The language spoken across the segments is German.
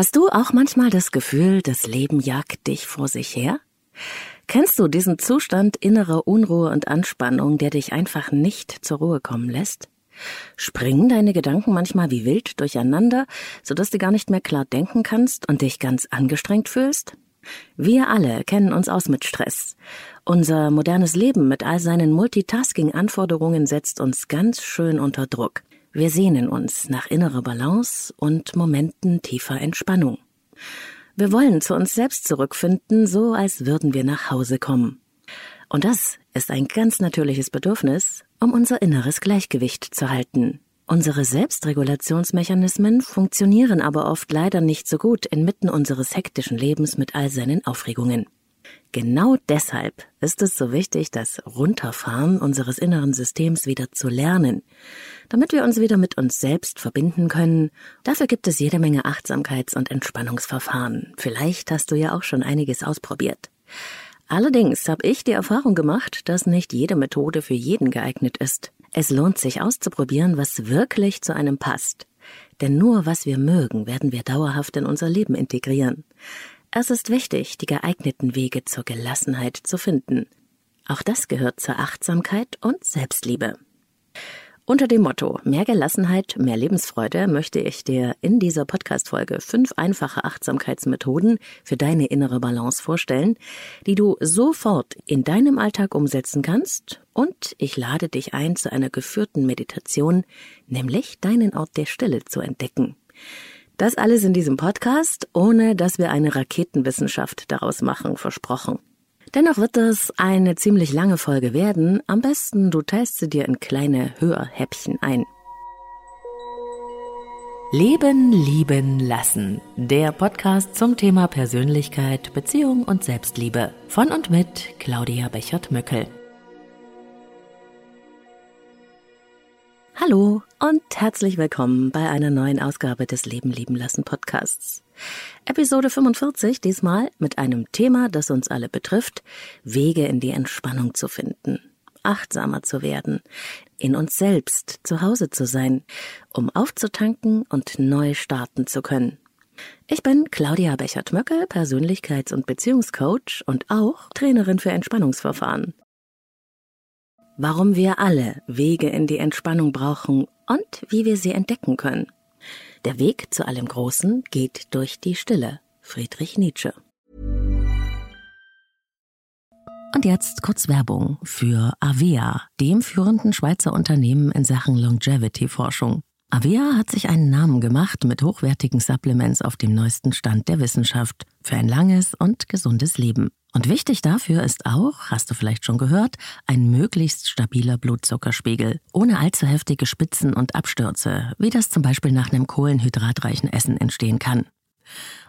Hast du auch manchmal das Gefühl, das Leben jagt dich vor sich her? Kennst du diesen Zustand innerer Unruhe und Anspannung, der dich einfach nicht zur Ruhe kommen lässt? Springen deine Gedanken manchmal wie wild durcheinander, sodass du gar nicht mehr klar denken kannst und dich ganz angestrengt fühlst? Wir alle kennen uns aus mit Stress. Unser modernes Leben mit all seinen Multitasking-Anforderungen setzt uns ganz schön unter Druck. Wir sehnen uns nach innerer Balance und Momenten tiefer Entspannung. Wir wollen zu uns selbst zurückfinden, so als würden wir nach Hause kommen. Und das ist ein ganz natürliches Bedürfnis, um unser inneres Gleichgewicht zu halten. Unsere Selbstregulationsmechanismen funktionieren aber oft leider nicht so gut inmitten unseres hektischen Lebens mit all seinen Aufregungen. Genau deshalb ist es so wichtig, das Runterfahren unseres inneren Systems wieder zu lernen, damit wir uns wieder mit uns selbst verbinden können. Dafür gibt es jede Menge Achtsamkeits- und Entspannungsverfahren. Vielleicht hast du ja auch schon einiges ausprobiert. Allerdings habe ich die Erfahrung gemacht, dass nicht jede Methode für jeden geeignet ist. Es lohnt sich auszuprobieren, was wirklich zu einem passt. Denn nur was wir mögen, werden wir dauerhaft in unser Leben integrieren. Es ist wichtig, die geeigneten Wege zur Gelassenheit zu finden. Auch das gehört zur Achtsamkeit und Selbstliebe. Unter dem Motto Mehr Gelassenheit, mehr Lebensfreude möchte ich dir in dieser Podcast-Folge fünf einfache Achtsamkeitsmethoden für deine innere Balance vorstellen, die du sofort in deinem Alltag umsetzen kannst und ich lade dich ein zu einer geführten Meditation, nämlich deinen Ort der Stille zu entdecken. Das alles in diesem Podcast, ohne dass wir eine Raketenwissenschaft daraus machen, versprochen. Dennoch wird es eine ziemlich lange Folge werden. Am besten du teilst sie dir in kleine Hörhäppchen ein. Leben, lieben, lassen. Der Podcast zum Thema Persönlichkeit, Beziehung und Selbstliebe. Von und mit Claudia Bechert-Möckel. Hallo und herzlich willkommen bei einer neuen Ausgabe des Leben lieben lassen Podcasts. Episode 45 diesmal mit einem Thema, das uns alle betrifft, Wege in die Entspannung zu finden, achtsamer zu werden, in uns selbst zu Hause zu sein, um aufzutanken und neu starten zu können. Ich bin Claudia Bechert-Möckel, Persönlichkeits- und Beziehungscoach und auch Trainerin für Entspannungsverfahren warum wir alle Wege in die Entspannung brauchen und wie wir sie entdecken können. Der Weg zu allem Großen geht durch die Stille. Friedrich Nietzsche. Und jetzt kurz Werbung für Avea, dem führenden Schweizer Unternehmen in Sachen Longevity-Forschung. Avea hat sich einen Namen gemacht mit hochwertigen Supplements auf dem neuesten Stand der Wissenschaft für ein langes und gesundes Leben. Und wichtig dafür ist auch, hast du vielleicht schon gehört, ein möglichst stabiler Blutzuckerspiegel, ohne allzu heftige Spitzen und Abstürze, wie das zum Beispiel nach einem kohlenhydratreichen Essen entstehen kann.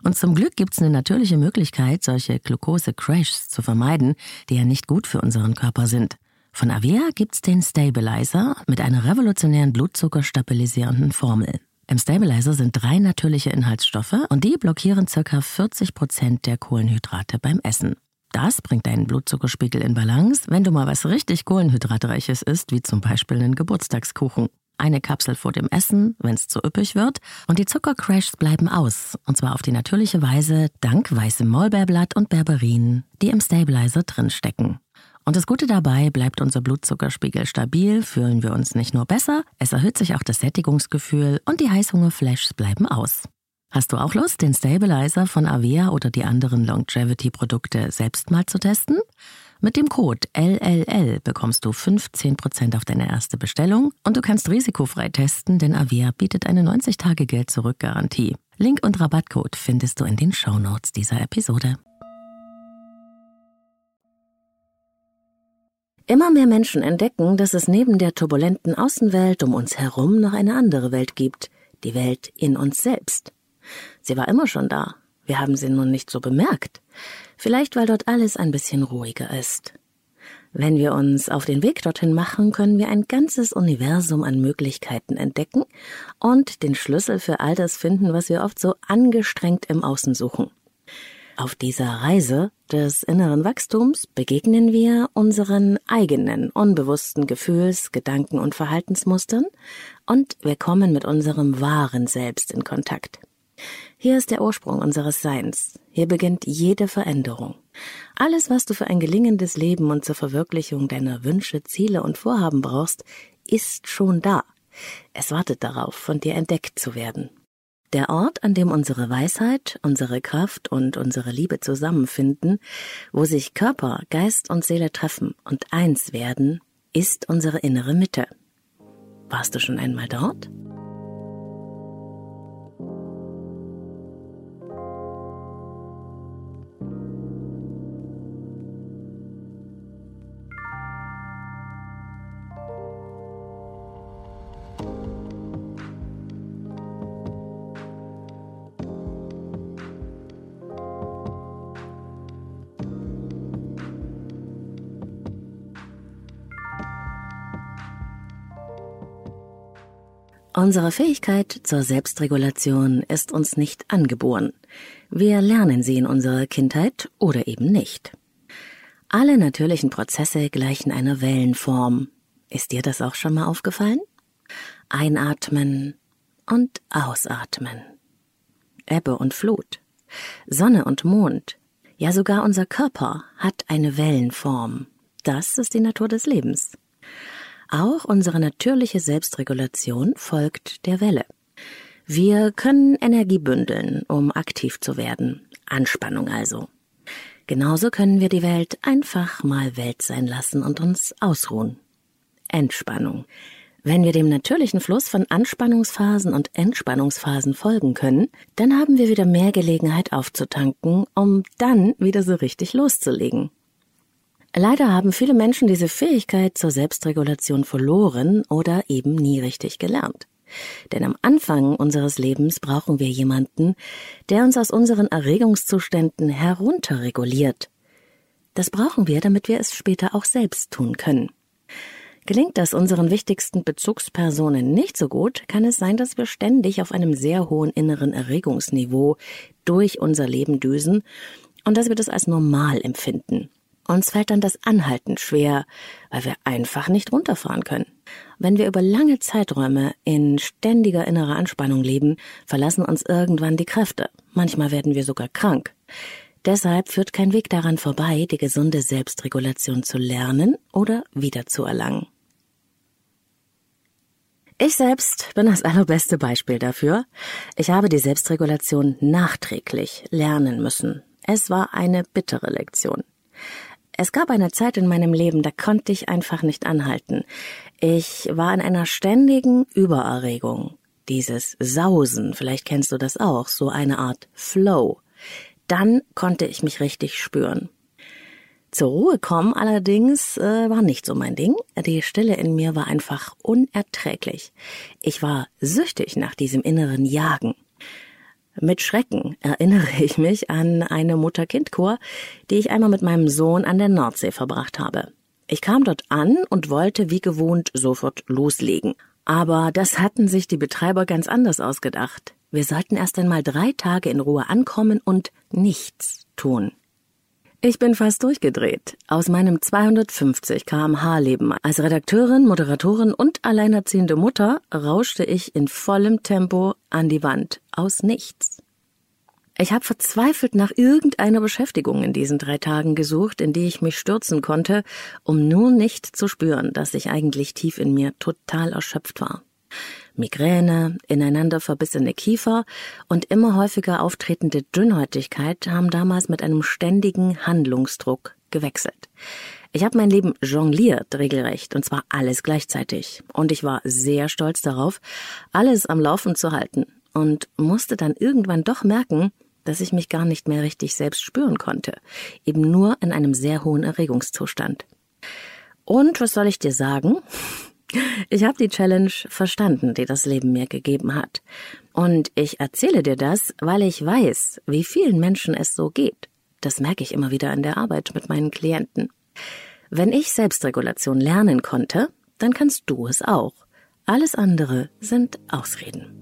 Und zum Glück gibt es eine natürliche Möglichkeit, solche Glucose-Crashs zu vermeiden, die ja nicht gut für unseren Körper sind. Von Avea gibt's den Stabilizer mit einer revolutionären blutzuckerstabilisierenden Formel. Im Stabilizer sind drei natürliche Inhaltsstoffe und die blockieren ca. 40 Prozent der Kohlenhydrate beim Essen. Das bringt deinen Blutzuckerspiegel in Balance, wenn du mal was richtig Kohlenhydratreiches isst, wie zum Beispiel einen Geburtstagskuchen. Eine Kapsel vor dem Essen, wenn es zu üppig wird, und die Zuckercrashs bleiben aus, und zwar auf die natürliche Weise dank weißem Maulbeerblatt und Berberin, die im Stabilizer drinstecken. Und das Gute dabei, bleibt unser Blutzuckerspiegel stabil, fühlen wir uns nicht nur besser, es erhöht sich auch das Sättigungsgefühl und die Heißhungerflashs bleiben aus. Hast du auch Lust, den Stabilizer von Avea oder die anderen Longevity-Produkte selbst mal zu testen? Mit dem Code LLL bekommst du 15% auf deine erste Bestellung und du kannst risikofrei testen, denn Avea bietet eine 90-Tage-Geld-Zurück-Garantie. Link und Rabattcode findest du in den Shownotes dieser Episode. Immer mehr Menschen entdecken, dass es neben der turbulenten Außenwelt um uns herum noch eine andere Welt gibt, die Welt in uns selbst. Sie war immer schon da, wir haben sie nun nicht so bemerkt, vielleicht weil dort alles ein bisschen ruhiger ist. Wenn wir uns auf den Weg dorthin machen, können wir ein ganzes Universum an Möglichkeiten entdecken und den Schlüssel für all das finden, was wir oft so angestrengt im Außen suchen. Auf dieser Reise des inneren Wachstums begegnen wir unseren eigenen unbewussten Gefühls-, Gedanken- und Verhaltensmustern und wir kommen mit unserem wahren Selbst in Kontakt. Hier ist der Ursprung unseres Seins. Hier beginnt jede Veränderung. Alles, was du für ein gelingendes Leben und zur Verwirklichung deiner Wünsche, Ziele und Vorhaben brauchst, ist schon da. Es wartet darauf, von dir entdeckt zu werden. Der Ort, an dem unsere Weisheit, unsere Kraft und unsere Liebe zusammenfinden, wo sich Körper, Geist und Seele treffen und eins werden, ist unsere innere Mitte. Warst du schon einmal dort? Unsere Fähigkeit zur Selbstregulation ist uns nicht angeboren. Wir lernen sie in unserer Kindheit oder eben nicht. Alle natürlichen Prozesse gleichen einer Wellenform. Ist dir das auch schon mal aufgefallen? Einatmen und ausatmen. Ebbe und Flut. Sonne und Mond. Ja, sogar unser Körper hat eine Wellenform. Das ist die Natur des Lebens. Auch unsere natürliche Selbstregulation folgt der Welle. Wir können Energie bündeln, um aktiv zu werden. Anspannung also. Genauso können wir die Welt einfach mal Welt sein lassen und uns ausruhen. Entspannung. Wenn wir dem natürlichen Fluss von Anspannungsphasen und Entspannungsphasen folgen können, dann haben wir wieder mehr Gelegenheit aufzutanken, um dann wieder so richtig loszulegen. Leider haben viele Menschen diese Fähigkeit zur Selbstregulation verloren oder eben nie richtig gelernt. Denn am Anfang unseres Lebens brauchen wir jemanden, der uns aus unseren Erregungszuständen herunterreguliert. Das brauchen wir, damit wir es später auch selbst tun können. Gelingt das unseren wichtigsten Bezugspersonen nicht so gut, kann es sein, dass wir ständig auf einem sehr hohen inneren Erregungsniveau durch unser Leben düsen und dass wir das als normal empfinden. Uns fällt dann das Anhalten schwer, weil wir einfach nicht runterfahren können. Wenn wir über lange Zeiträume in ständiger innerer Anspannung leben, verlassen uns irgendwann die Kräfte. Manchmal werden wir sogar krank. Deshalb führt kein Weg daran vorbei, die gesunde Selbstregulation zu lernen oder wiederzuerlangen. Ich selbst bin das allerbeste Beispiel dafür. Ich habe die Selbstregulation nachträglich lernen müssen. Es war eine bittere Lektion. Es gab eine Zeit in meinem Leben, da konnte ich einfach nicht anhalten. Ich war in einer ständigen Übererregung. Dieses Sausen, vielleicht kennst du das auch, so eine Art Flow. Dann konnte ich mich richtig spüren. Zur Ruhe kommen allerdings äh, war nicht so mein Ding. Die Stille in mir war einfach unerträglich. Ich war süchtig nach diesem inneren Jagen. Mit Schrecken erinnere ich mich an eine Mutter-Kind-Kur, die ich einmal mit meinem Sohn an der Nordsee verbracht habe. Ich kam dort an und wollte wie gewohnt sofort loslegen. Aber das hatten sich die Betreiber ganz anders ausgedacht. Wir sollten erst einmal drei Tage in Ruhe ankommen und nichts tun. Ich bin fast durchgedreht. Aus meinem 250 kmh Leben als Redakteurin, Moderatorin und alleinerziehende Mutter rauschte ich in vollem Tempo an die Wand. Aus nichts. Ich habe verzweifelt nach irgendeiner Beschäftigung in diesen drei Tagen gesucht, in die ich mich stürzen konnte, um nur nicht zu spüren, dass ich eigentlich tief in mir total erschöpft war. Migräne, ineinander verbissene Kiefer und immer häufiger auftretende Dünnhäutigkeit haben damals mit einem ständigen Handlungsdruck gewechselt. Ich habe mein Leben jongliert, regelrecht, und zwar alles gleichzeitig. Und ich war sehr stolz darauf, alles am Laufen zu halten und musste dann irgendwann doch merken, dass ich mich gar nicht mehr richtig selbst spüren konnte, eben nur in einem sehr hohen Erregungszustand. Und was soll ich dir sagen? Ich habe die Challenge verstanden, die das Leben mir gegeben hat. Und ich erzähle dir das, weil ich weiß, wie vielen Menschen es so geht. Das merke ich immer wieder in der Arbeit mit meinen Klienten. Wenn ich Selbstregulation lernen konnte, dann kannst du es auch. Alles andere sind Ausreden.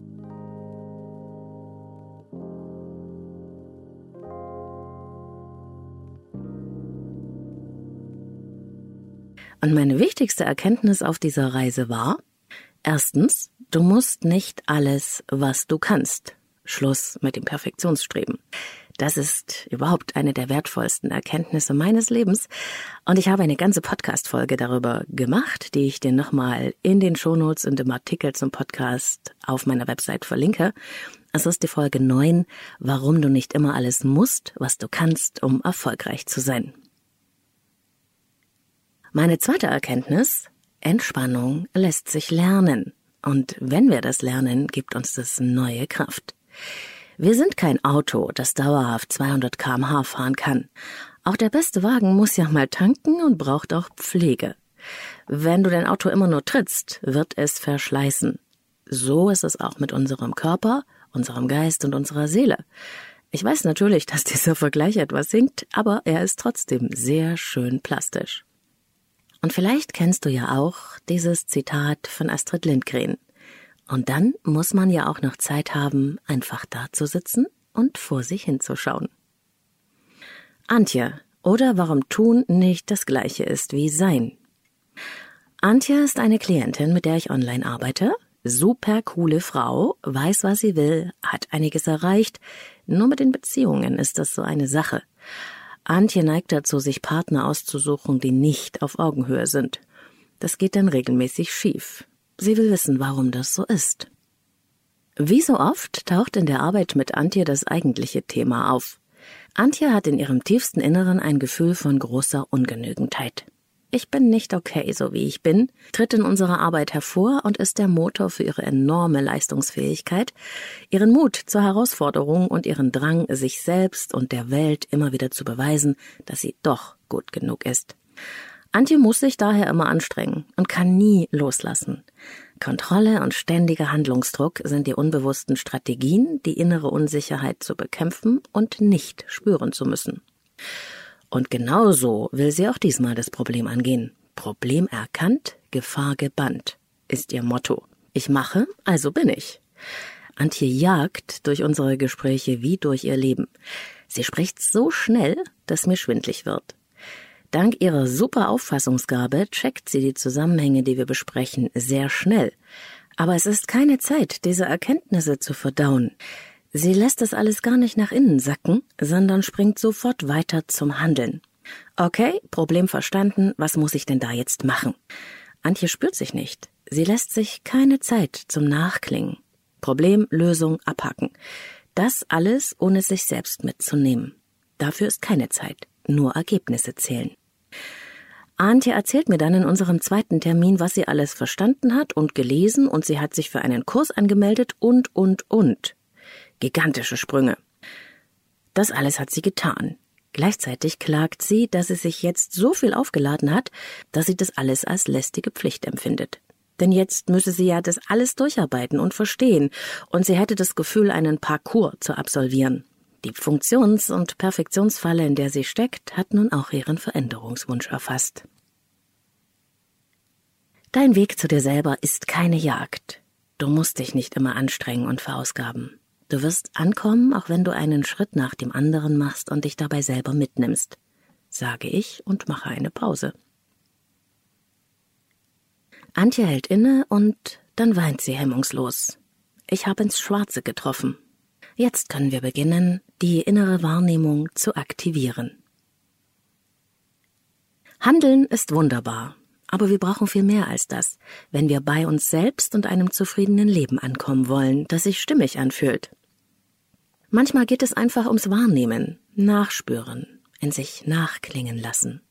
Und meine wichtigste Erkenntnis auf dieser Reise war, erstens, du musst nicht alles, was du kannst. Schluss mit dem Perfektionsstreben. Das ist überhaupt eine der wertvollsten Erkenntnisse meines Lebens. Und ich habe eine ganze Podcast-Folge darüber gemacht, die ich dir nochmal in den Shownotes und im Artikel zum Podcast auf meiner Website verlinke. Es ist die Folge 9, warum du nicht immer alles musst, was du kannst, um erfolgreich zu sein. Meine zweite Erkenntnis, Entspannung lässt sich lernen. Und wenn wir das lernen, gibt uns das neue Kraft. Wir sind kein Auto, das dauerhaft 200 kmh fahren kann. Auch der beste Wagen muss ja mal tanken und braucht auch Pflege. Wenn du dein Auto immer nur trittst, wird es verschleißen. So ist es auch mit unserem Körper, unserem Geist und unserer Seele. Ich weiß natürlich, dass dieser Vergleich etwas hinkt, aber er ist trotzdem sehr schön plastisch. Und vielleicht kennst du ja auch dieses Zitat von Astrid Lindgren. Und dann muss man ja auch noch Zeit haben, einfach da zu sitzen und vor sich hinzuschauen. Antje, oder warum tun nicht das gleiche ist wie sein. Antje ist eine Klientin, mit der ich online arbeite. Super coole Frau, weiß, was sie will, hat einiges erreicht. Nur mit den Beziehungen ist das so eine Sache. Antje neigt dazu, sich Partner auszusuchen, die nicht auf Augenhöhe sind. Das geht dann regelmäßig schief. Sie will wissen, warum das so ist. Wie so oft taucht in der Arbeit mit Antje das eigentliche Thema auf. Antje hat in ihrem tiefsten Inneren ein Gefühl von großer Ungenügendheit. Ich bin nicht okay, so wie ich bin, tritt in unserer Arbeit hervor und ist der Motor für ihre enorme Leistungsfähigkeit, ihren Mut zur Herausforderung und ihren Drang, sich selbst und der Welt immer wieder zu beweisen, dass sie doch gut genug ist. Antje muss sich daher immer anstrengen und kann nie loslassen. Kontrolle und ständiger Handlungsdruck sind die unbewussten Strategien, die innere Unsicherheit zu bekämpfen und nicht spüren zu müssen. Und genauso will sie auch diesmal das Problem angehen. Problem erkannt, Gefahr gebannt, ist ihr Motto. Ich mache, also bin ich. Antje jagt durch unsere Gespräche wie durch ihr Leben. Sie spricht so schnell, dass mir schwindlig wird. Dank ihrer super Auffassungsgabe checkt sie die Zusammenhänge, die wir besprechen, sehr schnell. Aber es ist keine Zeit, diese Erkenntnisse zu verdauen. Sie lässt das alles gar nicht nach innen sacken, sondern springt sofort weiter zum Handeln. Okay, Problem verstanden, was muss ich denn da jetzt machen? Antje spürt sich nicht. Sie lässt sich keine Zeit zum Nachklingen. Problem, Lösung, abhaken. Das alles, ohne sich selbst mitzunehmen. Dafür ist keine Zeit, nur Ergebnisse zählen. Antje erzählt mir dann in unserem zweiten Termin, was sie alles verstanden hat und gelesen und sie hat sich für einen Kurs angemeldet und, und, und. Gigantische Sprünge. Das alles hat sie getan. Gleichzeitig klagt sie, dass sie sich jetzt so viel aufgeladen hat, dass sie das alles als lästige Pflicht empfindet. Denn jetzt müsse sie ja das alles durcharbeiten und verstehen, und sie hätte das Gefühl, einen Parcours zu absolvieren. Die Funktions- und Perfektionsfalle, in der sie steckt, hat nun auch ihren Veränderungswunsch erfasst. Dein Weg zu dir selber ist keine Jagd. Du musst dich nicht immer anstrengen und verausgaben. Du wirst ankommen, auch wenn du einen Schritt nach dem anderen machst und dich dabei selber mitnimmst, sage ich und mache eine Pause. Antje hält inne und dann weint sie hemmungslos. Ich habe ins Schwarze getroffen. Jetzt können wir beginnen, die innere Wahrnehmung zu aktivieren. Handeln ist wunderbar, aber wir brauchen viel mehr als das, wenn wir bei uns selbst und einem zufriedenen Leben ankommen wollen, das sich stimmig anfühlt. Manchmal geht es einfach ums Wahrnehmen, Nachspüren, in sich nachklingen lassen.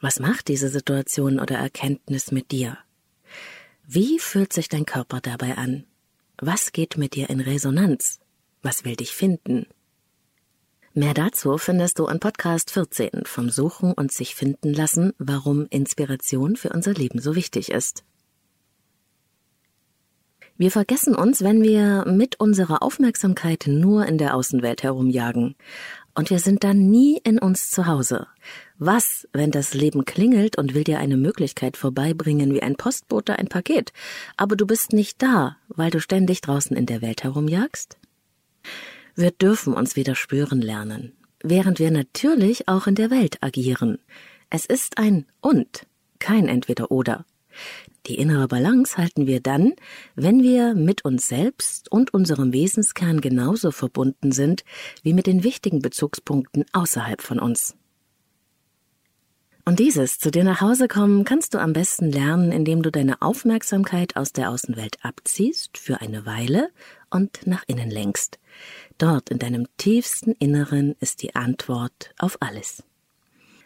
Was macht diese Situation oder Erkenntnis mit dir? Wie fühlt sich dein Körper dabei an? Was geht mit dir in Resonanz? Was will dich finden? Mehr dazu findest du in Podcast 14 vom Suchen und sich finden lassen, warum Inspiration für unser Leben so wichtig ist. Wir vergessen uns, wenn wir mit unserer Aufmerksamkeit nur in der Außenwelt herumjagen. Und wir sind dann nie in uns zu Hause. Was, wenn das Leben klingelt und will dir eine Möglichkeit vorbeibringen wie ein Postbote ein Paket, aber du bist nicht da, weil du ständig draußen in der Welt herumjagst? Wir dürfen uns wieder spüren lernen, während wir natürlich auch in der Welt agieren. Es ist ein und, kein entweder oder. Die innere Balance halten wir dann, wenn wir mit uns selbst und unserem Wesenskern genauso verbunden sind wie mit den wichtigen Bezugspunkten außerhalb von uns. Und dieses zu dir nach Hause kommen kannst du am besten lernen, indem du deine Aufmerksamkeit aus der Außenwelt abziehst für eine Weile und nach innen lenkst. Dort in deinem tiefsten Inneren ist die Antwort auf alles.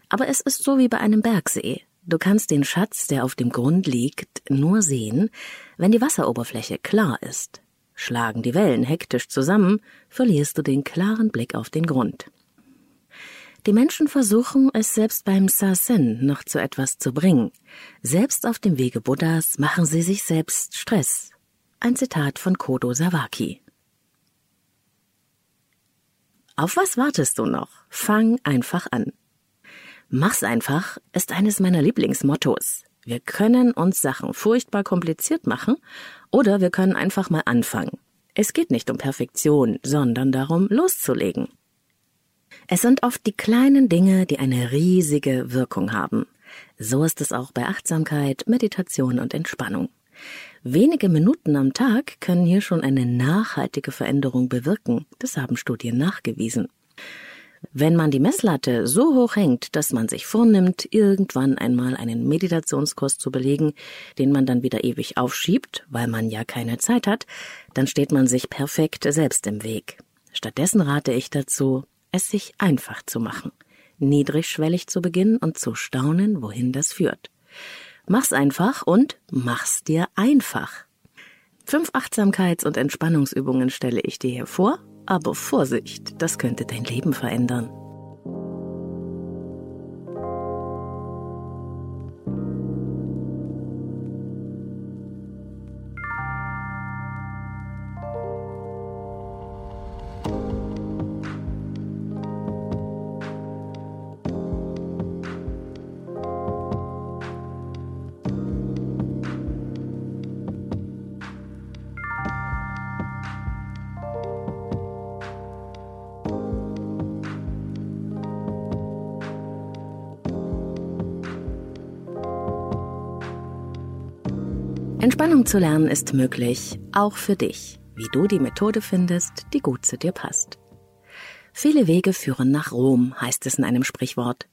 Aber es ist so wie bei einem Bergsee. Du kannst den Schatz, der auf dem Grund liegt, nur sehen, wenn die Wasseroberfläche klar ist. Schlagen die Wellen hektisch zusammen, verlierst du den klaren Blick auf den Grund. Die Menschen versuchen, es selbst beim Sazen noch zu etwas zu bringen. Selbst auf dem Wege Buddhas machen sie sich selbst Stress. Ein Zitat von Kodo Sawaki. Auf was wartest du noch? Fang einfach an. Mach's einfach ist eines meiner Lieblingsmottos. Wir können uns Sachen furchtbar kompliziert machen oder wir können einfach mal anfangen. Es geht nicht um Perfektion, sondern darum, loszulegen. Es sind oft die kleinen Dinge, die eine riesige Wirkung haben. So ist es auch bei Achtsamkeit, Meditation und Entspannung. Wenige Minuten am Tag können hier schon eine nachhaltige Veränderung bewirken. Das haben Studien nachgewiesen. Wenn man die Messlatte so hoch hängt, dass man sich vornimmt, irgendwann einmal einen Meditationskurs zu belegen, den man dann wieder ewig aufschiebt, weil man ja keine Zeit hat, dann steht man sich perfekt selbst im Weg. Stattdessen rate ich dazu, es sich einfach zu machen, niedrigschwellig zu beginnen und zu staunen, wohin das führt. Mach's einfach und mach's dir einfach. Fünf Achtsamkeits- und Entspannungsübungen stelle ich dir hier vor, aber Vorsicht, das könnte dein Leben verändern. Entspannung zu lernen ist möglich, auch für dich, wie du die Methode findest, die gut zu dir passt. Viele Wege führen nach Rom, heißt es in einem Sprichwort.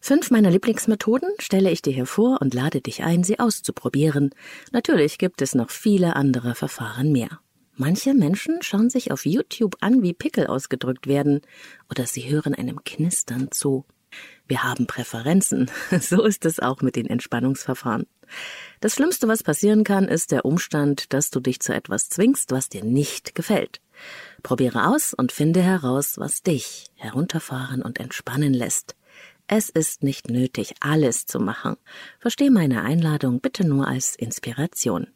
Fünf meiner Lieblingsmethoden stelle ich dir hier vor und lade dich ein, sie auszuprobieren. Natürlich gibt es noch viele andere Verfahren mehr. Manche Menschen schauen sich auf YouTube an, wie Pickel ausgedrückt werden, oder sie hören einem Knistern zu. Wir haben Präferenzen. So ist es auch mit den Entspannungsverfahren. Das Schlimmste, was passieren kann, ist der Umstand, dass du dich zu etwas zwingst, was dir nicht gefällt. Probiere aus und finde heraus, was dich herunterfahren und entspannen lässt. Es ist nicht nötig, alles zu machen. Versteh meine Einladung bitte nur als Inspiration.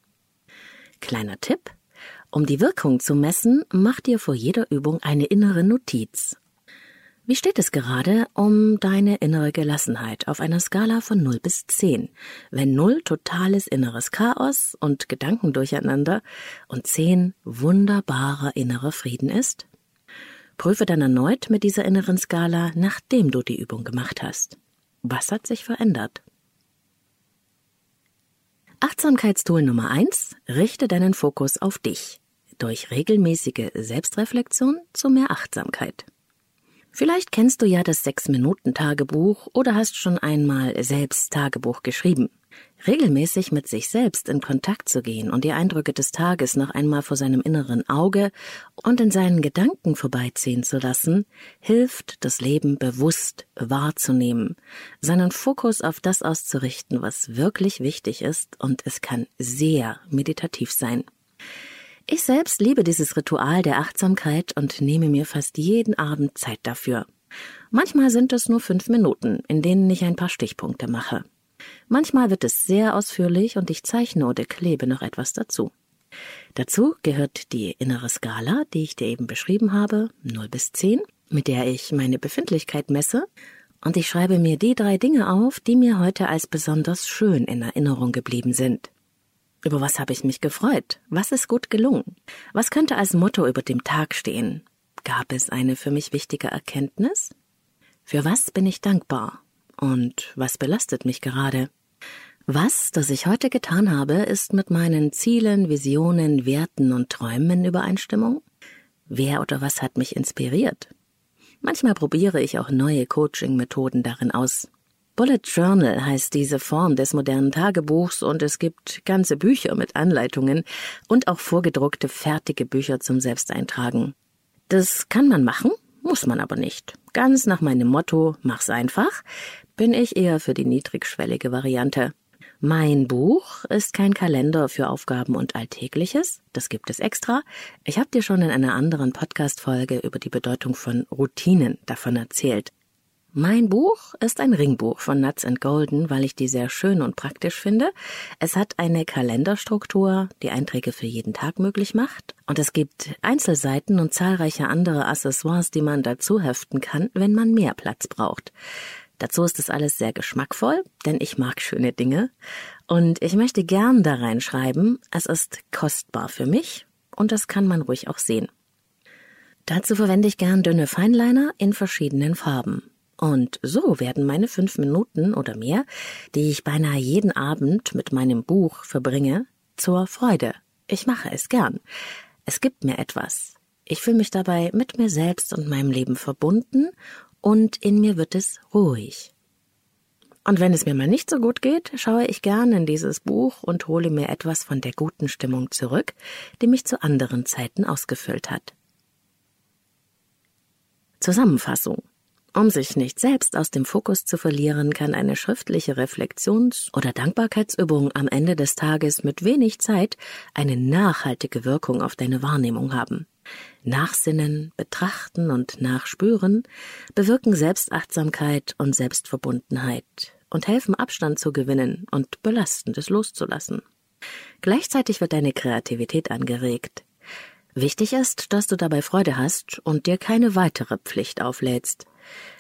Kleiner Tipp. Um die Wirkung zu messen, mach dir vor jeder Übung eine innere Notiz wie steht es gerade um deine innere Gelassenheit auf einer Skala von 0 bis 10? Wenn 0 totales inneres Chaos und Gedanken durcheinander und 10 wunderbarer innerer Frieden ist? Prüfe dann erneut mit dieser inneren Skala, nachdem du die Übung gemacht hast. Was hat sich verändert? Achtsamkeitstool Nummer 1. Richte deinen Fokus auf dich. Durch regelmäßige Selbstreflexion zu mehr Achtsamkeit. Vielleicht kennst du ja das Sechs-Minuten-Tagebuch oder hast schon einmal selbst Tagebuch geschrieben. Regelmäßig mit sich selbst in Kontakt zu gehen und die Eindrücke des Tages noch einmal vor seinem inneren Auge und in seinen Gedanken vorbeiziehen zu lassen, hilft, das Leben bewusst wahrzunehmen, seinen Fokus auf das auszurichten, was wirklich wichtig ist, und es kann sehr meditativ sein. Ich selbst liebe dieses Ritual der Achtsamkeit und nehme mir fast jeden Abend Zeit dafür. Manchmal sind es nur fünf Minuten, in denen ich ein paar Stichpunkte mache. Manchmal wird es sehr ausführlich und ich zeichne oder klebe noch etwas dazu. Dazu gehört die innere Skala, die ich dir eben beschrieben habe, 0 bis 10, mit der ich meine Befindlichkeit messe, und ich schreibe mir die drei Dinge auf, die mir heute als besonders schön in Erinnerung geblieben sind. Über was habe ich mich gefreut? Was ist gut gelungen? Was könnte als Motto über dem Tag stehen? Gab es eine für mich wichtige Erkenntnis? Für was bin ich dankbar? Und was belastet mich gerade? Was, das ich heute getan habe, ist mit meinen Zielen, Visionen, Werten und Träumen in Übereinstimmung? Wer oder was hat mich inspiriert? Manchmal probiere ich auch neue Coaching-Methoden darin aus. Bullet Journal heißt diese Form des modernen Tagebuchs und es gibt ganze Bücher mit Anleitungen und auch vorgedruckte fertige Bücher zum Selbsteintragen. Das kann man machen, muss man aber nicht. Ganz nach meinem Motto, mach's einfach, bin ich eher für die niedrigschwellige Variante. Mein Buch ist kein Kalender für Aufgaben und Alltägliches, das gibt es extra. Ich habe dir schon in einer anderen Podcast-Folge über die Bedeutung von Routinen davon erzählt. Mein Buch ist ein Ringbuch von Nuts and Golden, weil ich die sehr schön und praktisch finde. Es hat eine Kalenderstruktur, die Einträge für jeden Tag möglich macht. Und es gibt Einzelseiten und zahlreiche andere Accessoires, die man dazu heften kann, wenn man mehr Platz braucht. Dazu ist es alles sehr geschmackvoll, denn ich mag schöne Dinge. Und ich möchte gern da reinschreiben, es ist kostbar für mich und das kann man ruhig auch sehen. Dazu verwende ich gern dünne Feinliner in verschiedenen Farben. Und so werden meine fünf Minuten oder mehr, die ich beinahe jeden Abend mit meinem Buch verbringe, zur Freude. Ich mache es gern. Es gibt mir etwas. Ich fühle mich dabei mit mir selbst und meinem Leben verbunden und in mir wird es ruhig. Und wenn es mir mal nicht so gut geht, schaue ich gern in dieses Buch und hole mir etwas von der guten Stimmung zurück, die mich zu anderen Zeiten ausgefüllt hat. Zusammenfassung um sich nicht selbst aus dem Fokus zu verlieren, kann eine schriftliche Reflexions- oder Dankbarkeitsübung am Ende des Tages mit wenig Zeit eine nachhaltige Wirkung auf deine Wahrnehmung haben. Nachsinnen, betrachten und nachspüren bewirken Selbstachtsamkeit und Selbstverbundenheit und helfen Abstand zu gewinnen und Belastendes loszulassen. Gleichzeitig wird deine Kreativität angeregt. Wichtig ist, dass du dabei Freude hast und dir keine weitere Pflicht auflädst.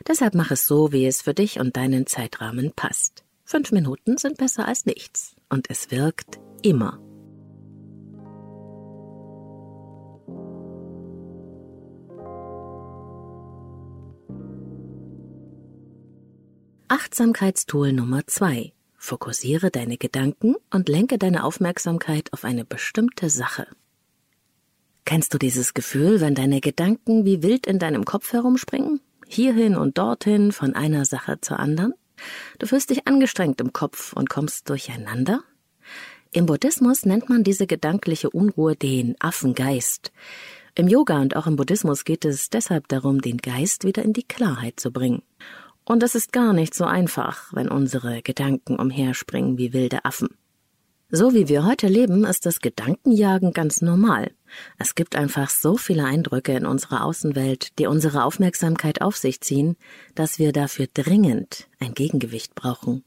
Deshalb mach es so, wie es für dich und deinen Zeitrahmen passt. Fünf Minuten sind besser als nichts und es wirkt immer. Achtsamkeitstool Nummer zwei. Fokussiere deine Gedanken und lenke deine Aufmerksamkeit auf eine bestimmte Sache. Kennst du dieses Gefühl, wenn deine Gedanken wie wild in deinem Kopf herumspringen? Hierhin und dorthin, von einer Sache zur anderen? Du fühlst dich angestrengt im Kopf und kommst durcheinander? Im Buddhismus nennt man diese gedankliche Unruhe den Affengeist. Im Yoga und auch im Buddhismus geht es deshalb darum, den Geist wieder in die Klarheit zu bringen. Und das ist gar nicht so einfach, wenn unsere Gedanken umherspringen wie wilde Affen. So wie wir heute leben, ist das Gedankenjagen ganz normal. Es gibt einfach so viele Eindrücke in unserer Außenwelt, die unsere Aufmerksamkeit auf sich ziehen, dass wir dafür dringend ein Gegengewicht brauchen.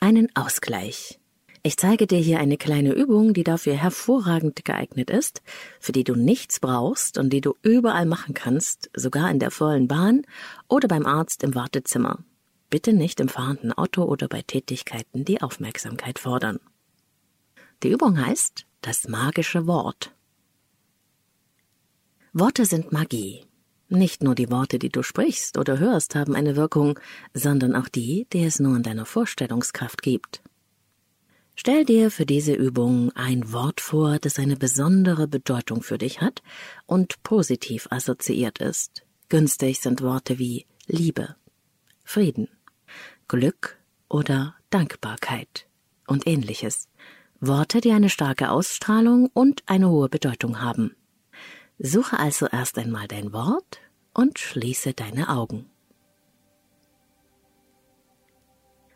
Einen Ausgleich. Ich zeige dir hier eine kleine Übung, die dafür hervorragend geeignet ist, für die du nichts brauchst und die du überall machen kannst, sogar in der vollen Bahn oder beim Arzt im Wartezimmer. Bitte nicht im fahrenden Auto oder bei Tätigkeiten, die Aufmerksamkeit fordern. Die Übung heißt das magische Wort. Worte sind Magie. Nicht nur die Worte, die du sprichst oder hörst, haben eine Wirkung, sondern auch die, die es nur in deiner Vorstellungskraft gibt. Stell dir für diese Übung ein Wort vor, das eine besondere Bedeutung für dich hat und positiv assoziiert ist. Günstig sind Worte wie Liebe, Frieden, Glück oder Dankbarkeit und ähnliches. Worte, die eine starke Ausstrahlung und eine hohe Bedeutung haben. Suche also erst einmal dein Wort und schließe deine Augen.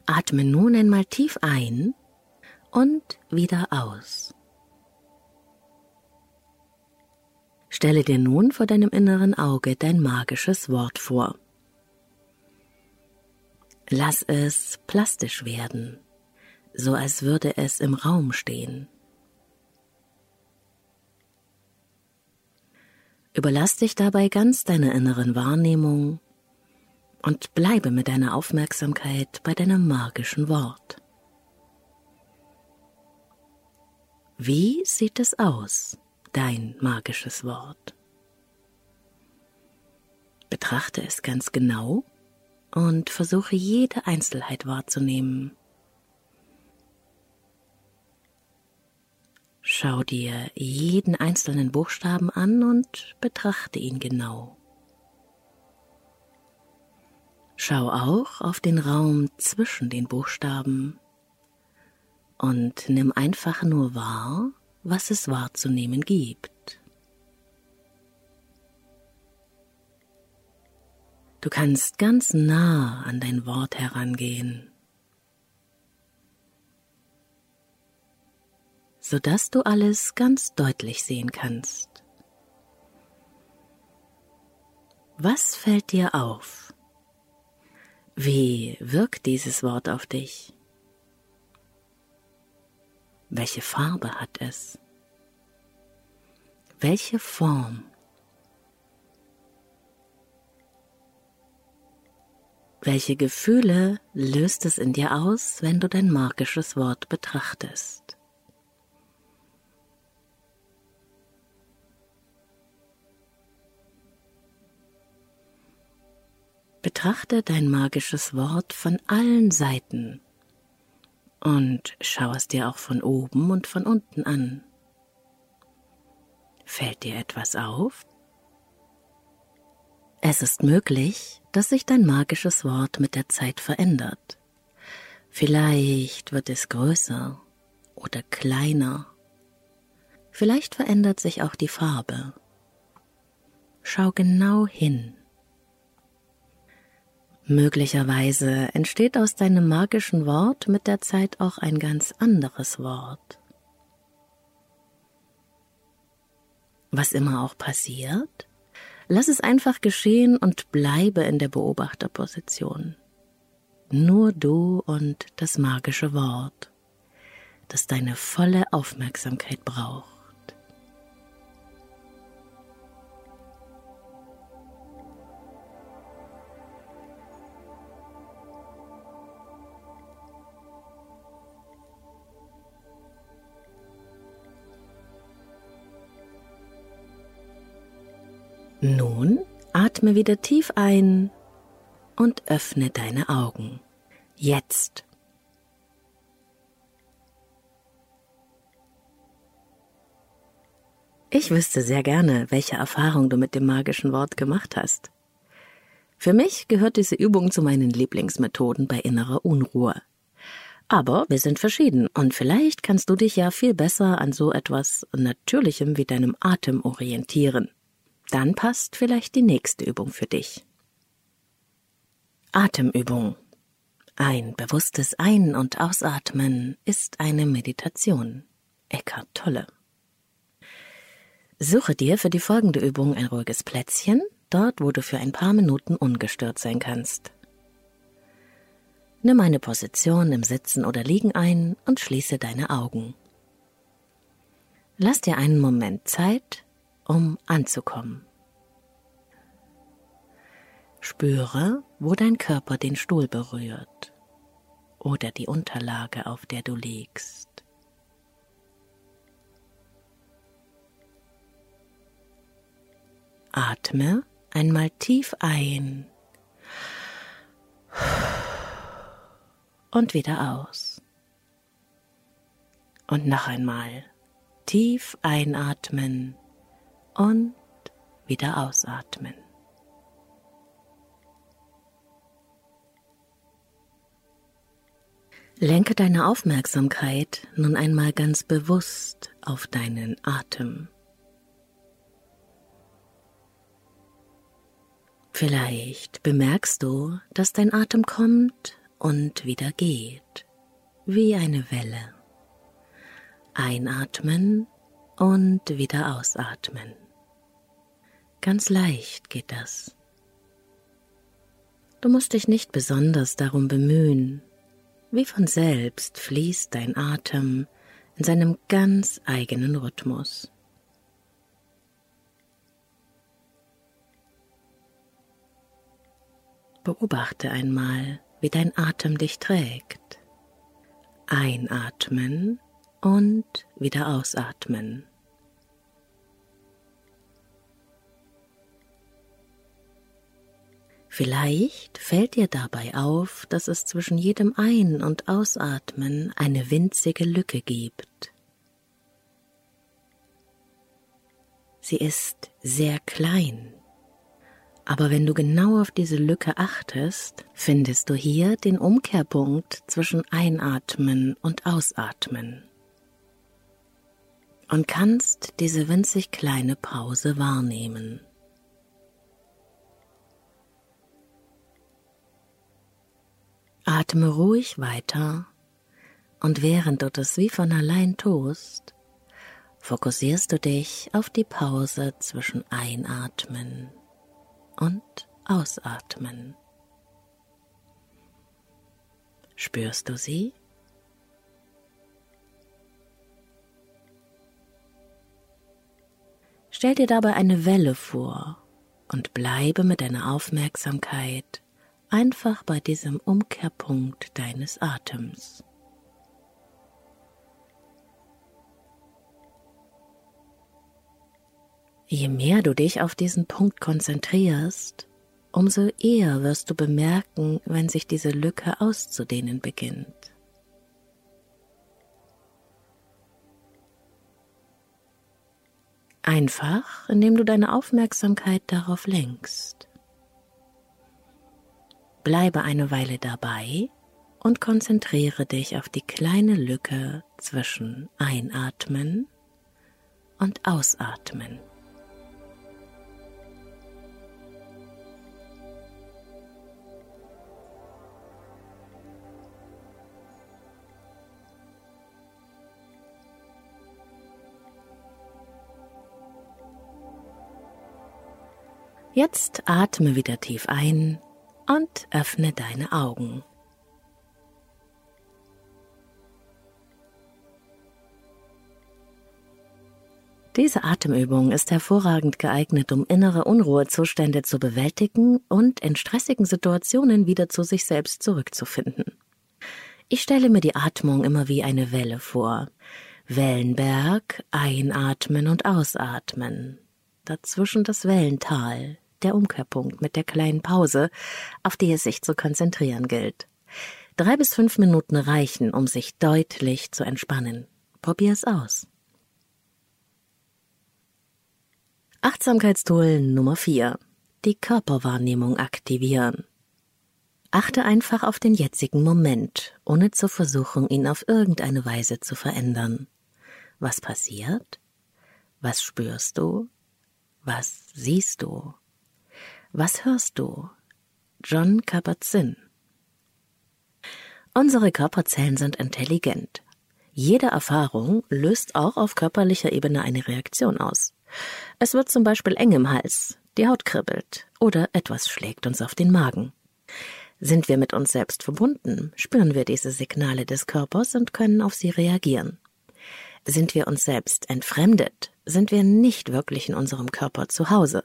Atme nun einmal tief ein und wieder aus. Stelle dir nun vor deinem inneren Auge dein magisches Wort vor. Lass es plastisch werden so als würde es im Raum stehen. Überlass dich dabei ganz deiner inneren Wahrnehmung und bleibe mit deiner Aufmerksamkeit bei deinem magischen Wort. Wie sieht es aus, dein magisches Wort? Betrachte es ganz genau und versuche jede Einzelheit wahrzunehmen. Schau dir jeden einzelnen Buchstaben an und betrachte ihn genau. Schau auch auf den Raum zwischen den Buchstaben und nimm einfach nur wahr, was es wahrzunehmen gibt. Du kannst ganz nah an dein Wort herangehen, sodass du alles ganz deutlich sehen kannst. Was fällt dir auf? Wie wirkt dieses Wort auf dich? Welche Farbe hat es? Welche Form? Welche Gefühle löst es in dir aus, wenn du dein magisches Wort betrachtest? Betrachte dein magisches Wort von allen Seiten und schau es dir auch von oben und von unten an. Fällt dir etwas auf? Es ist möglich, dass sich dein magisches Wort mit der Zeit verändert. Vielleicht wird es größer oder kleiner. Vielleicht verändert sich auch die Farbe. Schau genau hin. Möglicherweise entsteht aus deinem magischen Wort mit der Zeit auch ein ganz anderes Wort. Was immer auch passiert, lass es einfach geschehen und bleibe in der Beobachterposition. Nur du und das magische Wort, das deine volle Aufmerksamkeit braucht. Nun atme wieder tief ein und öffne deine Augen. Jetzt. Ich wüsste sehr gerne, welche Erfahrung du mit dem magischen Wort gemacht hast. Für mich gehört diese Übung zu meinen Lieblingsmethoden bei innerer Unruhe. Aber wir sind verschieden und vielleicht kannst du dich ja viel besser an so etwas Natürlichem wie deinem Atem orientieren. Dann passt vielleicht die nächste Übung für dich. Atemübung. Ein bewusstes Ein- und Ausatmen ist eine Meditation. Eckhart Tolle. Suche dir für die folgende Übung ein ruhiges Plätzchen, dort wo du für ein paar Minuten ungestört sein kannst. Nimm eine Position im Sitzen oder Liegen ein und schließe deine Augen. Lass dir einen Moment Zeit, um anzukommen. Spüre, wo dein Körper den Stuhl berührt oder die Unterlage, auf der du liegst. Atme einmal tief ein und wieder aus. Und noch einmal tief einatmen und wieder ausatmen. Lenke deine Aufmerksamkeit nun einmal ganz bewusst auf deinen Atem. Vielleicht bemerkst du, dass dein Atem kommt und wieder geht, wie eine Welle. Einatmen und wieder ausatmen. Ganz leicht geht das. Du musst dich nicht besonders darum bemühen. Wie von selbst fließt dein Atem in seinem ganz eigenen Rhythmus. Beobachte einmal, wie dein Atem dich trägt. Einatmen und wieder ausatmen. Vielleicht fällt dir dabei auf, dass es zwischen jedem Ein- und Ausatmen eine winzige Lücke gibt. Sie ist sehr klein. Aber wenn du genau auf diese Lücke achtest, findest du hier den Umkehrpunkt zwischen Einatmen und Ausatmen und kannst diese winzig kleine Pause wahrnehmen. Atme ruhig weiter und während du das wie von allein tust, fokussierst du dich auf die Pause zwischen Einatmen und Ausatmen. Spürst du sie? Stell dir dabei eine Welle vor und bleibe mit deiner Aufmerksamkeit einfach bei diesem Umkehrpunkt deines Atems. Je mehr du dich auf diesen Punkt konzentrierst, umso eher wirst du bemerken, wenn sich diese Lücke auszudehnen beginnt. Einfach, indem du deine Aufmerksamkeit darauf lenkst. Bleibe eine Weile dabei und konzentriere dich auf die kleine Lücke zwischen Einatmen und Ausatmen. Jetzt atme wieder tief ein und öffne deine Augen. Diese Atemübung ist hervorragend geeignet, um innere Unruhezustände zu bewältigen und in stressigen Situationen wieder zu sich selbst zurückzufinden. Ich stelle mir die Atmung immer wie eine Welle vor. Wellenberg, einatmen und ausatmen. Dazwischen das Wellental, der Umkehrpunkt mit der kleinen Pause, auf die es sich zu konzentrieren gilt. Drei bis fünf Minuten reichen, um sich deutlich zu entspannen. Probier es aus. Achtsamkeitstool Nummer 4. Die Körperwahrnehmung aktivieren. Achte einfach auf den jetzigen Moment, ohne zur Versuchung, ihn auf irgendeine Weise zu verändern. Was passiert? Was spürst du? Was siehst du? Was hörst du? John Kabat-Zinn. Unsere Körperzellen sind intelligent. Jede Erfahrung löst auch auf körperlicher Ebene eine Reaktion aus. Es wird zum Beispiel eng im Hals, die Haut kribbelt oder etwas schlägt uns auf den Magen. Sind wir mit uns selbst verbunden, spüren wir diese Signale des Körpers und können auf sie reagieren. Sind wir uns selbst entfremdet, sind wir nicht wirklich in unserem Körper zu Hause.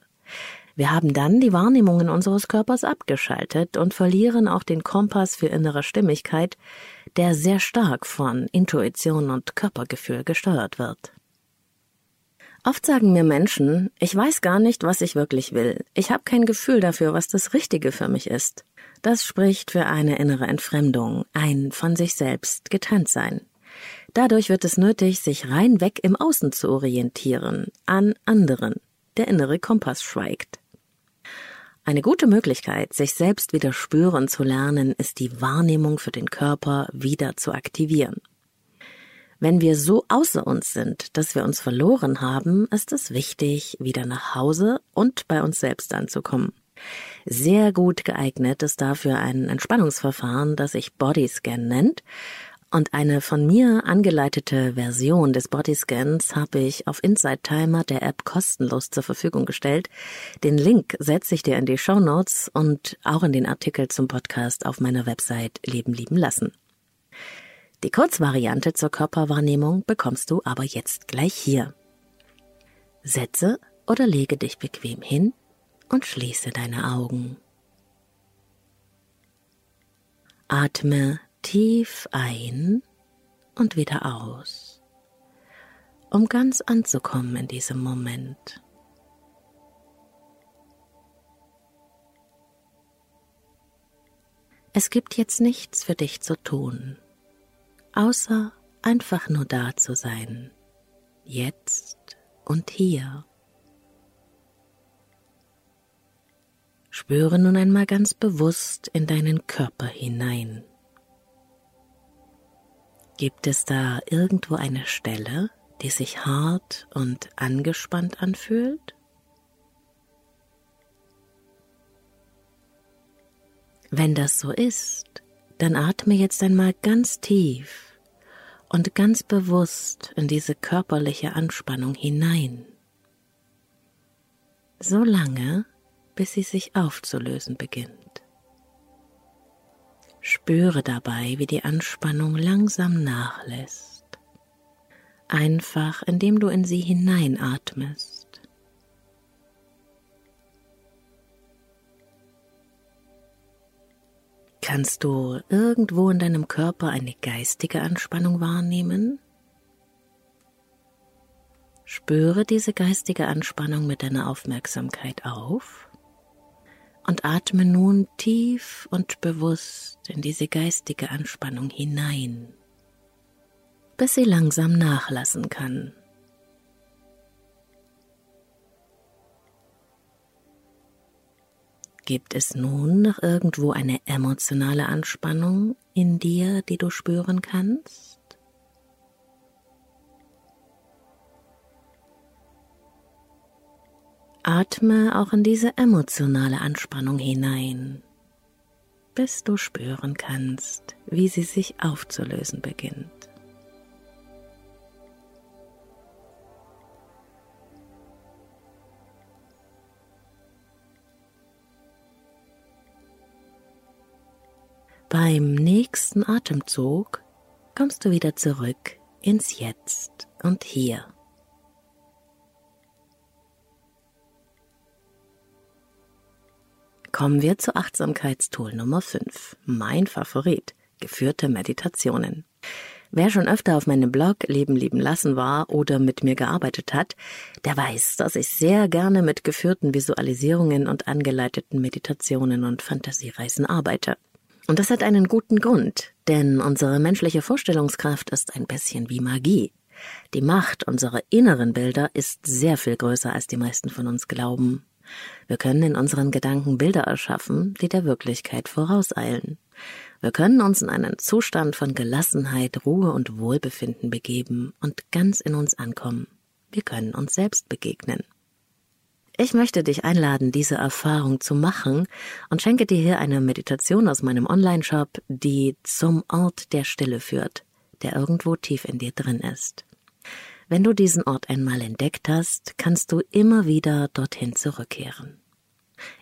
Wir haben dann die Wahrnehmungen unseres Körpers abgeschaltet und verlieren auch den Kompass für innere Stimmigkeit, der sehr stark von Intuition und Körpergefühl gesteuert wird. Oft sagen mir Menschen, ich weiß gar nicht, was ich wirklich will. Ich habe kein Gefühl dafür, was das Richtige für mich ist. Das spricht für eine innere Entfremdung, ein von sich selbst getrennt sein. Dadurch wird es nötig, sich rein weg im Außen zu orientieren, an anderen. Der innere Kompass schweigt. Eine gute Möglichkeit, sich selbst wieder spüren zu lernen, ist die Wahrnehmung für den Körper wieder zu aktivieren. Wenn wir so außer uns sind, dass wir uns verloren haben, ist es wichtig, wieder nach Hause und bei uns selbst anzukommen. Sehr gut geeignet ist dafür ein Entspannungsverfahren, das sich Bodyscan nennt und eine von mir angeleitete Version des Bodyscans habe ich auf Inside Timer der App kostenlos zur Verfügung gestellt. Den Link setze ich dir in die Show Notes und auch in den Artikel zum Podcast auf meiner Website Leben lieben lassen. Die Kurzvariante zur Körperwahrnehmung bekommst du aber jetzt gleich hier. Setze oder lege dich bequem hin und schließe deine Augen. Atme tief ein und wieder aus, um ganz anzukommen in diesem Moment. Es gibt jetzt nichts für dich zu tun, außer einfach nur da zu sein, jetzt und hier. Spüre nun einmal ganz bewusst in deinen Körper hinein. Gibt es da irgendwo eine Stelle, die sich hart und angespannt anfühlt? Wenn das so ist, dann atme jetzt einmal ganz tief und ganz bewusst in diese körperliche Anspannung hinein. So lange, bis sie sich aufzulösen beginnt. Spüre dabei, wie die Anspannung langsam nachlässt. Einfach indem du in sie hineinatmest. Kannst du irgendwo in deinem Körper eine geistige Anspannung wahrnehmen? Spüre diese geistige Anspannung mit deiner Aufmerksamkeit auf und atme nun tief und bewusst in diese geistige Anspannung hinein, bis sie langsam nachlassen kann. Gibt es nun noch irgendwo eine emotionale Anspannung in dir, die du spüren kannst? Atme auch in diese emotionale Anspannung hinein, bis du spüren kannst, wie sie sich aufzulösen beginnt. Beim nächsten Atemzug kommst du wieder zurück ins Jetzt und Hier. Kommen wir zu Achtsamkeitstool Nummer 5, mein Favorit, geführte Meditationen. Wer schon öfter auf meinem Blog Leben lieben lassen war oder mit mir gearbeitet hat, der weiß, dass ich sehr gerne mit geführten Visualisierungen und angeleiteten Meditationen und Fantasiereisen arbeite. Und das hat einen guten Grund, denn unsere menschliche Vorstellungskraft ist ein bisschen wie Magie. Die Macht unserer inneren Bilder ist sehr viel größer, als die meisten von uns glauben. Wir können in unseren Gedanken Bilder erschaffen, die der Wirklichkeit vorauseilen. Wir können uns in einen Zustand von Gelassenheit, Ruhe und Wohlbefinden begeben und ganz in uns ankommen. Wir können uns selbst begegnen. Ich möchte dich einladen, diese Erfahrung zu machen und schenke dir hier eine Meditation aus meinem Online-Shop, die zum Ort der Stille führt, der irgendwo tief in dir drin ist. Wenn du diesen Ort einmal entdeckt hast, kannst du immer wieder dorthin zurückkehren.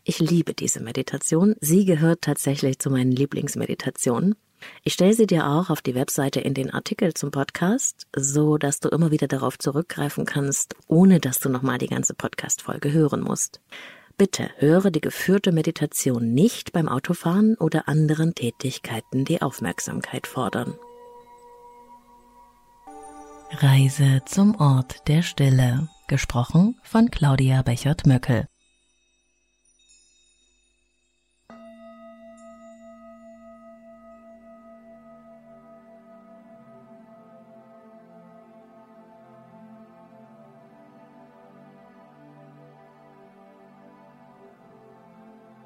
Ich liebe diese Meditation. Sie gehört tatsächlich zu meinen Lieblingsmeditationen. Ich stelle sie dir auch auf die Webseite in den Artikel zum Podcast, so dass du immer wieder darauf zurückgreifen kannst, ohne dass du nochmal die ganze Podcast-Folge hören musst. Bitte höre die geführte Meditation nicht beim Autofahren oder anderen Tätigkeiten, die Aufmerksamkeit fordern. Reise zum Ort der Stille, gesprochen von Claudia Bechert-Möckel.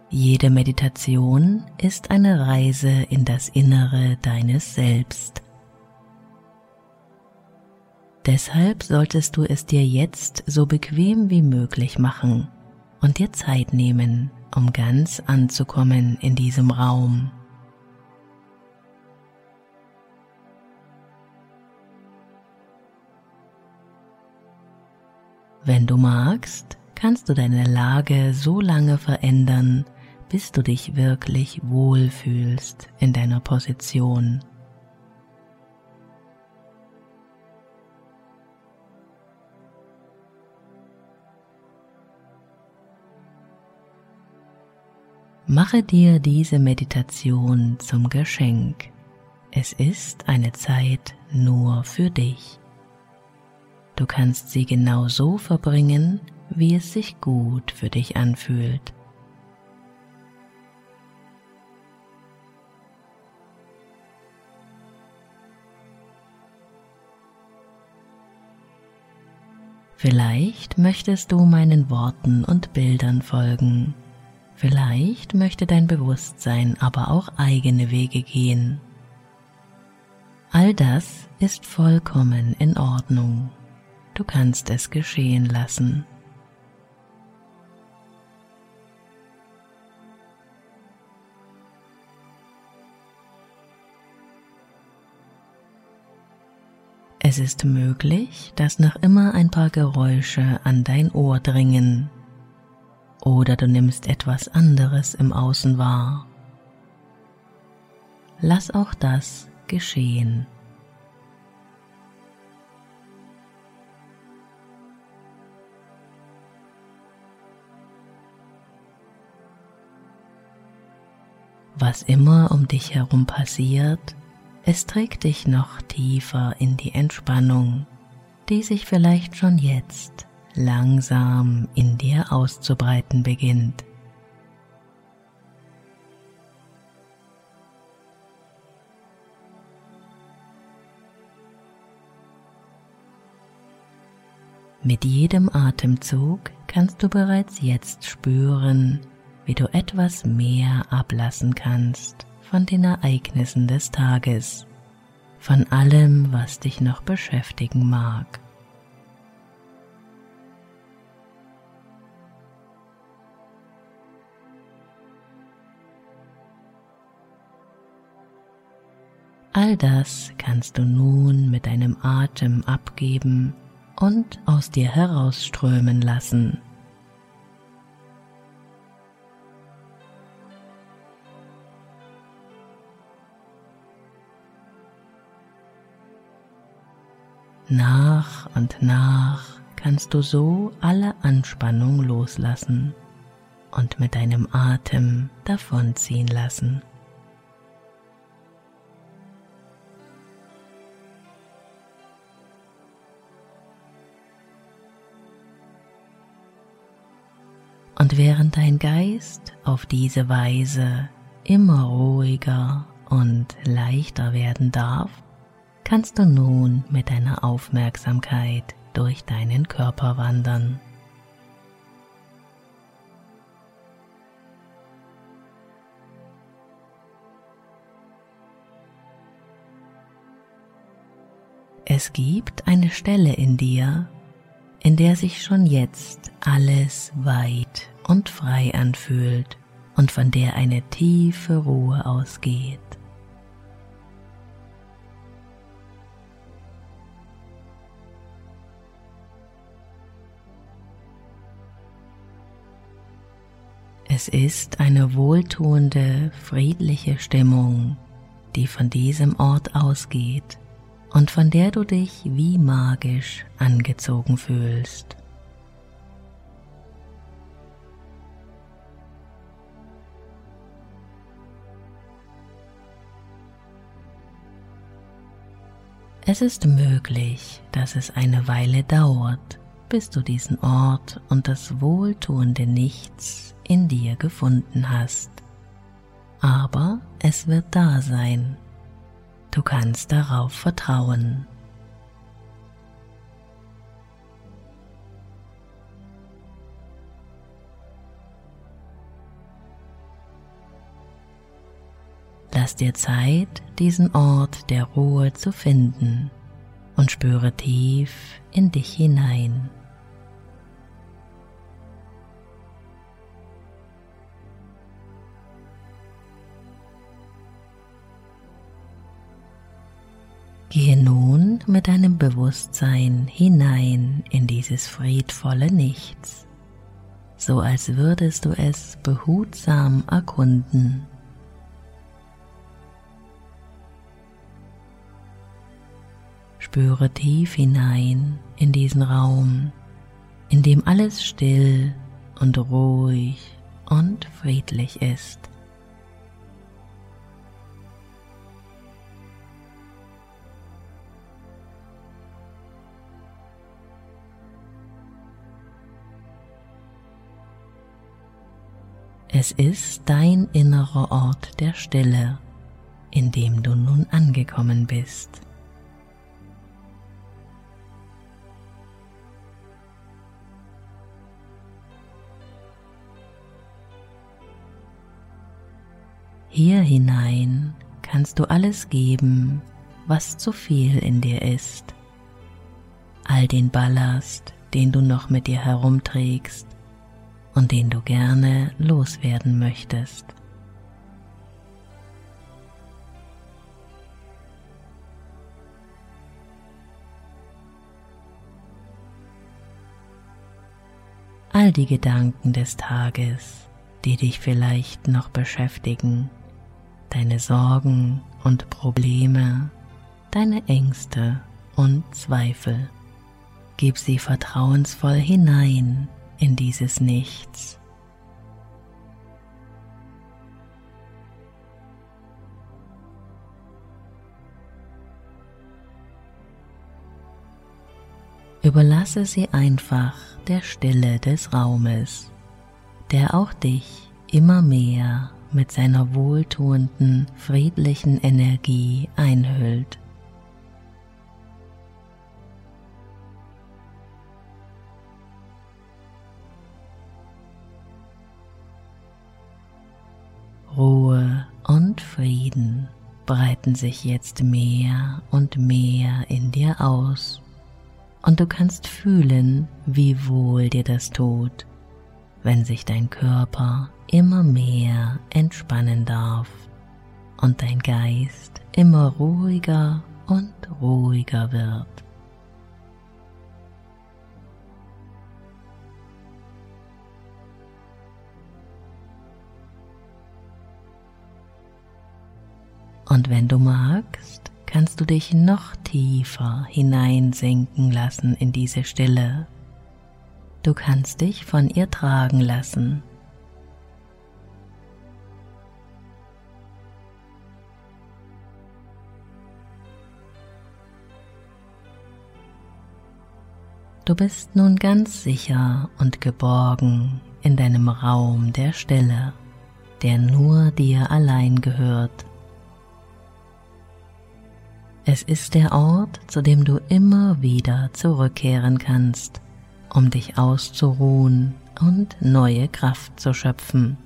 Jede Meditation ist eine Reise in das Innere deines Selbst. Deshalb solltest du es dir jetzt so bequem wie möglich machen und dir Zeit nehmen, um ganz anzukommen in diesem Raum. Wenn du magst, kannst du deine Lage so lange verändern, bis du dich wirklich wohlfühlst in deiner Position. Mache dir diese Meditation zum Geschenk. Es ist eine Zeit nur für dich. Du kannst sie genau so verbringen, wie es sich gut für dich anfühlt. Vielleicht möchtest du meinen Worten und Bildern folgen. Vielleicht möchte dein Bewusstsein aber auch eigene Wege gehen. All das ist vollkommen in Ordnung. Du kannst es geschehen lassen. Es ist möglich, dass noch immer ein paar Geräusche an dein Ohr dringen. Oder du nimmst etwas anderes im Außen wahr. Lass auch das geschehen. Was immer um dich herum passiert, es trägt dich noch tiefer in die Entspannung, die sich vielleicht schon jetzt langsam in dir auszubreiten beginnt. Mit jedem Atemzug kannst du bereits jetzt spüren, wie du etwas mehr ablassen kannst von den Ereignissen des Tages, von allem, was dich noch beschäftigen mag. All das kannst du nun mit deinem Atem abgeben und aus dir herausströmen lassen. Nach und nach kannst du so alle Anspannung loslassen und mit deinem Atem davonziehen lassen. Und während dein Geist auf diese Weise immer ruhiger und leichter werden darf, kannst du nun mit deiner Aufmerksamkeit durch deinen Körper wandern. Es gibt eine Stelle in dir, in der sich schon jetzt alles weit und frei anfühlt und von der eine tiefe Ruhe ausgeht. Es ist eine wohltuende, friedliche Stimmung, die von diesem Ort ausgeht und von der du dich wie magisch angezogen fühlst. Es ist möglich, dass es eine Weile dauert, bis du diesen Ort und das wohltuende Nichts in dir gefunden hast. Aber es wird da sein. Du kannst darauf vertrauen. Lass dir Zeit, diesen Ort der Ruhe zu finden und spüre tief in dich hinein. Gehe nun mit deinem Bewusstsein hinein in dieses friedvolle Nichts, so als würdest du es behutsam erkunden. Spüre tief hinein in diesen Raum, in dem alles still und ruhig und friedlich ist. Es ist dein innerer Ort der Stille, in dem du nun angekommen bist. Hier hinein kannst du alles geben, was zu viel in dir ist. All den Ballast, den du noch mit dir herumträgst und den du gerne loswerden möchtest. all die Gedanken des Tages, die dich vielleicht noch beschäftigen, deine Sorgen und Probleme, deine Ängste und Zweifel. Gib sie vertrauensvoll hinein in dieses Nichts. Überlasse sie einfach der Stille des Raumes, der auch dich immer mehr mit seiner wohltuenden, friedlichen Energie einhüllt. Ruhe und Frieden breiten sich jetzt mehr und mehr in dir aus und du kannst fühlen, wie wohl dir das tut, wenn sich dein Körper immer mehr entspannen darf und dein Geist immer ruhiger und ruhiger wird. Und wenn du magst, kannst du dich noch tiefer hineinsinken lassen in diese Stille. Du kannst dich von ihr tragen lassen. Du bist nun ganz sicher und geborgen in deinem Raum der Stille, der nur dir allein gehört. Es ist der Ort, zu dem du immer wieder zurückkehren kannst, um dich auszuruhen und neue Kraft zu schöpfen.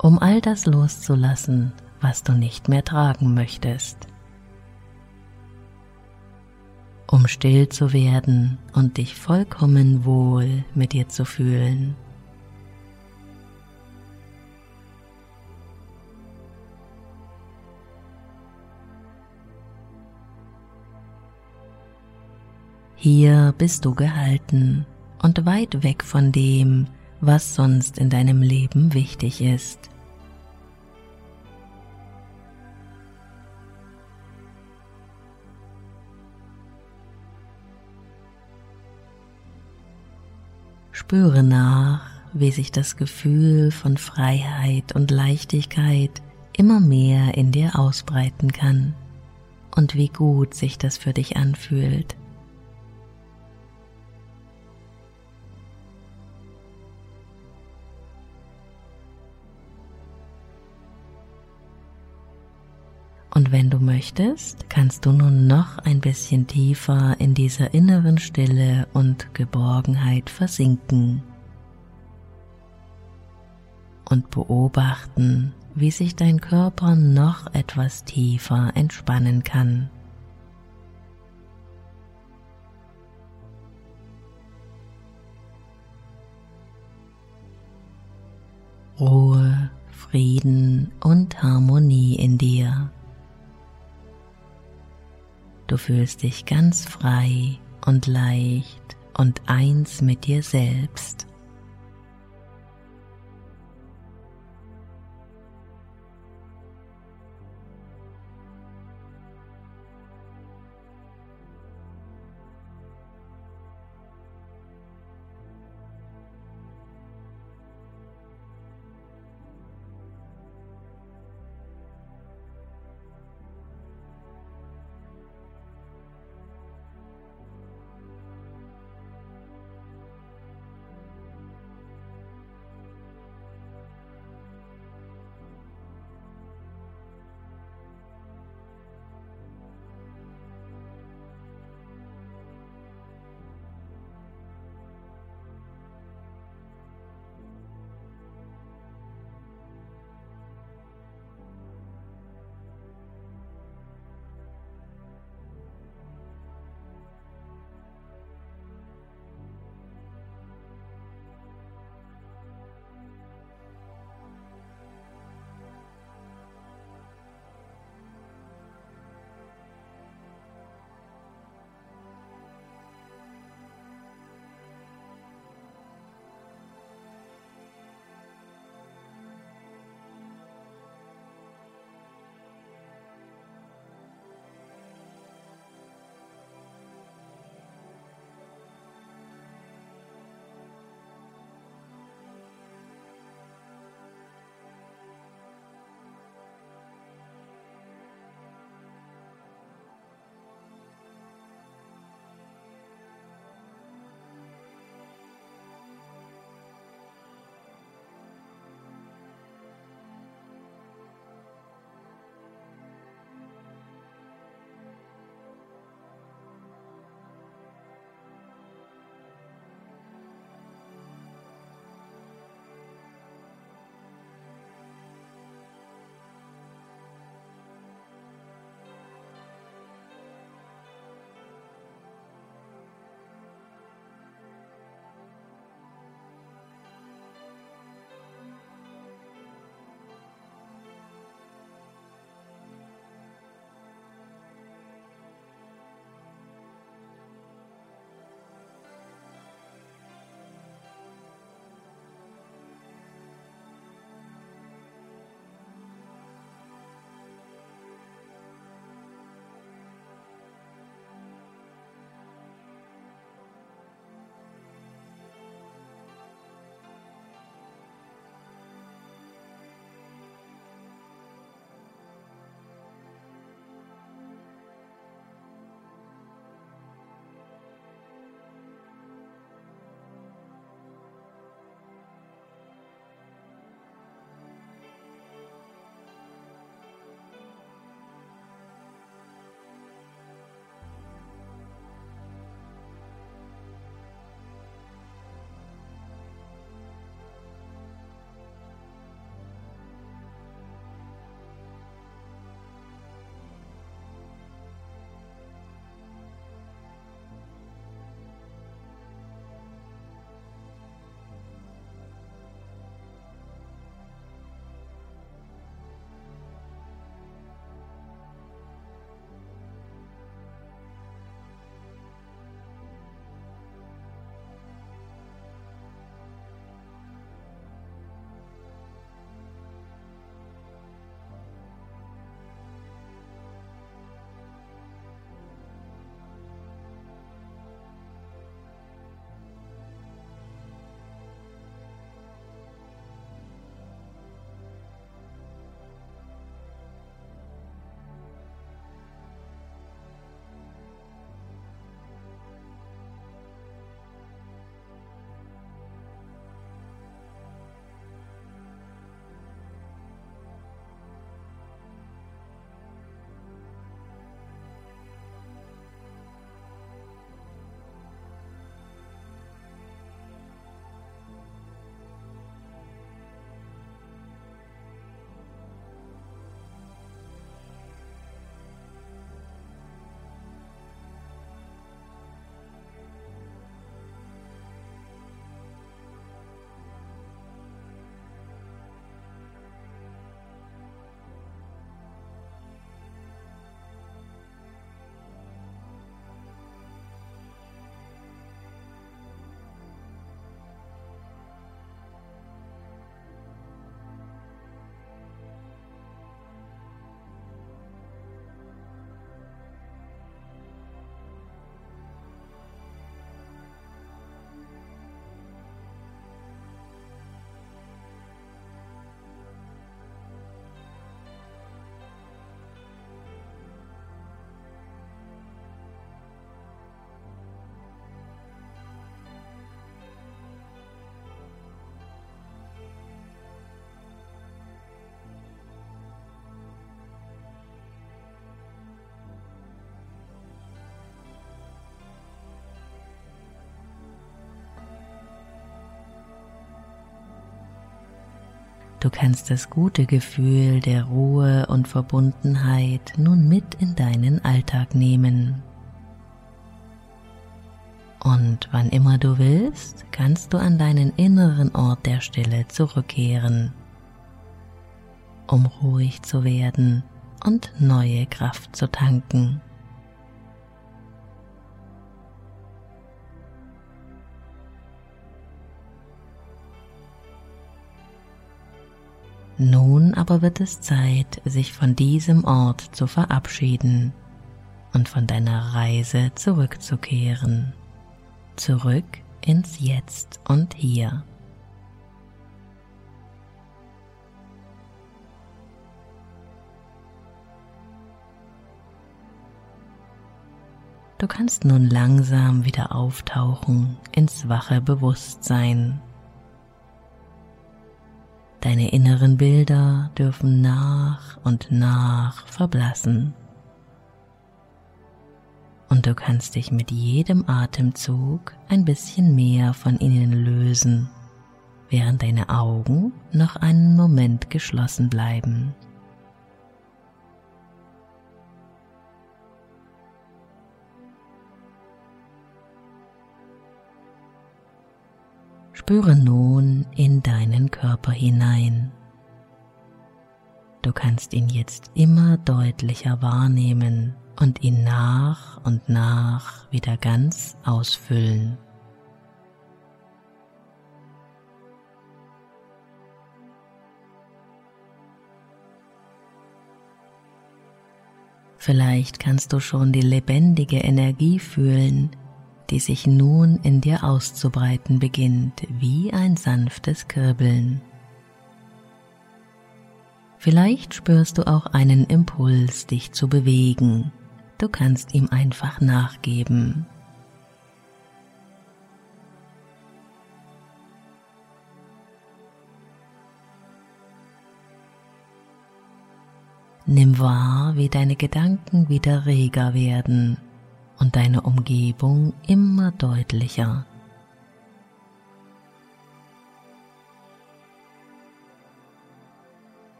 Um all das loszulassen, was du nicht mehr tragen möchtest. Um still zu werden und dich vollkommen wohl mit dir zu fühlen. Hier bist du gehalten und weit weg von dem, was sonst in deinem Leben wichtig ist. Spüre nach, wie sich das Gefühl von Freiheit und Leichtigkeit immer mehr in dir ausbreiten kann und wie gut sich das für dich anfühlt. Und wenn du möchtest, kannst du nun noch ein bisschen tiefer in dieser inneren Stille und Geborgenheit versinken und beobachten, wie sich dein Körper noch etwas tiefer entspannen kann. Ruhe, Frieden und Harmonie in dir. Du fühlst dich ganz frei und leicht und eins mit dir selbst. Du kannst das gute Gefühl der Ruhe und Verbundenheit nun mit in deinen Alltag nehmen. Und wann immer du willst, kannst du an deinen inneren Ort der Stille zurückkehren, um ruhig zu werden und neue Kraft zu tanken. Nun aber wird es Zeit, sich von diesem Ort zu verabschieden und von deiner Reise zurückzukehren. Zurück ins Jetzt und Hier. Du kannst nun langsam wieder auftauchen ins wache Bewusstsein Deine inneren Bilder dürfen nach und nach verblassen. Und du kannst dich mit jedem Atemzug ein bisschen mehr von ihnen lösen, während deine Augen noch einen Moment geschlossen bleiben. Spüre nun in deinen Körper hinein. Du kannst ihn jetzt immer deutlicher wahrnehmen und ihn nach und nach wieder ganz ausfüllen. Vielleicht kannst du schon die lebendige Energie fühlen, die sich nun in dir auszubreiten beginnt wie ein sanftes Kribbeln. Vielleicht spürst du auch einen Impuls, dich zu bewegen. Du kannst ihm einfach nachgeben. Nimm wahr, wie deine Gedanken wieder reger werden und deine Umgebung immer deutlicher.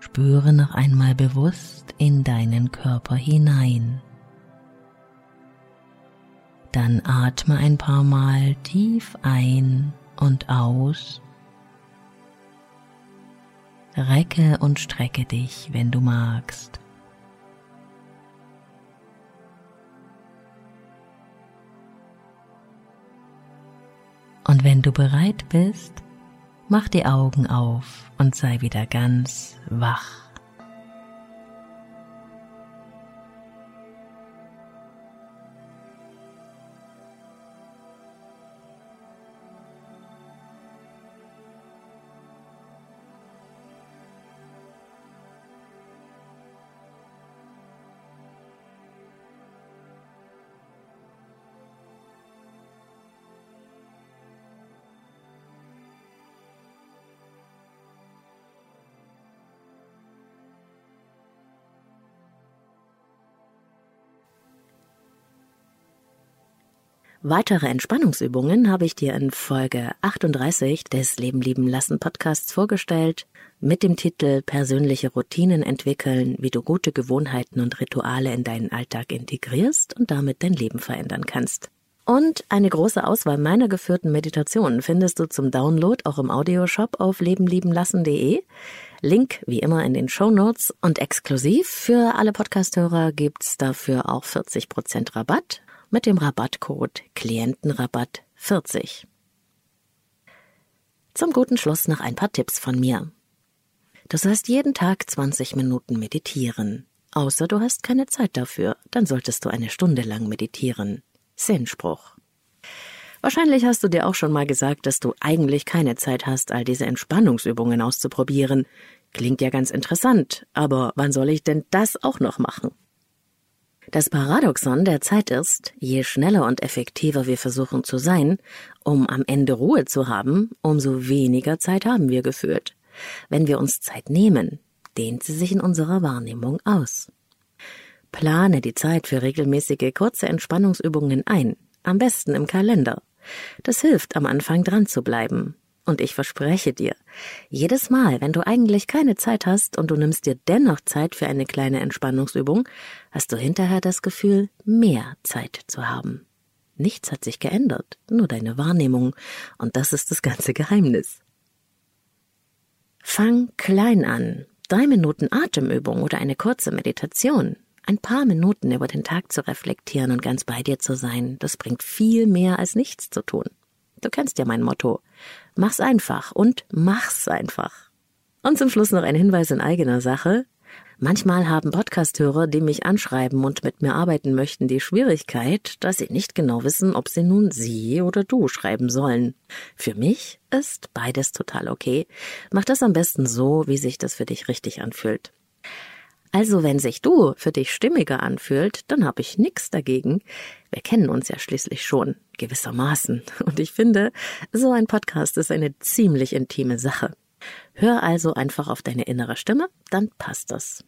Spüre noch einmal bewusst in deinen Körper hinein. Dann atme ein paar Mal tief ein und aus. Recke und strecke dich, wenn du magst. Und wenn du bereit bist, mach die Augen auf und sei wieder ganz wach. Weitere Entspannungsübungen habe ich dir in Folge 38 des Leben lieben lassen Podcasts vorgestellt mit dem Titel Persönliche Routinen entwickeln, wie du gute Gewohnheiten und Rituale in deinen Alltag integrierst und damit dein Leben verändern kannst. Und eine große Auswahl meiner geführten Meditationen findest du zum Download auch im Audioshop auf lebenliebenlassen.de. Link wie immer in den Show Notes und exklusiv für alle Podcasthörer gibt's dafür auch 40% Rabatt mit dem Rabattcode Klientenrabatt 40. Zum guten Schluss noch ein paar Tipps von mir. Du sollst jeden Tag 20 Minuten meditieren. Außer du hast keine Zeit dafür, dann solltest du eine Stunde lang meditieren. Sinnspruch. Wahrscheinlich hast du dir auch schon mal gesagt, dass du eigentlich keine Zeit hast, all diese Entspannungsübungen auszuprobieren. Klingt ja ganz interessant, aber wann soll ich denn das auch noch machen? Das Paradoxon der Zeit ist, je schneller und effektiver wir versuchen zu sein, um am Ende Ruhe zu haben, umso weniger Zeit haben wir geführt. Wenn wir uns Zeit nehmen, dehnt sie sich in unserer Wahrnehmung aus. Plane die Zeit für regelmäßige kurze Entspannungsübungen ein, am besten im Kalender. Das hilft am Anfang dran zu bleiben. Und ich verspreche dir, jedes Mal, wenn du eigentlich keine Zeit hast und du nimmst dir dennoch Zeit für eine kleine Entspannungsübung, hast du hinterher das Gefühl, mehr Zeit zu haben. Nichts hat sich geändert, nur deine Wahrnehmung, und das ist das ganze Geheimnis. Fang klein an. Drei Minuten Atemübung oder eine kurze Meditation. Ein paar Minuten über den Tag zu reflektieren und ganz bei dir zu sein, das bringt viel mehr als nichts zu tun. Du kennst ja mein Motto. Mach's einfach und mach's einfach. Und zum Schluss noch ein Hinweis in eigener Sache. Manchmal haben Podcasthörer, die mich anschreiben und mit mir arbeiten möchten, die Schwierigkeit, dass sie nicht genau wissen, ob sie nun sie oder du schreiben sollen. Für mich ist beides total okay. Mach das am besten so, wie sich das für dich richtig anfühlt. Also wenn sich du für dich stimmiger anfühlt, dann habe ich nix dagegen. Wir kennen uns ja schließlich schon, gewissermaßen. Und ich finde, so ein Podcast ist eine ziemlich intime Sache. Hör also einfach auf deine innere Stimme, dann passt das.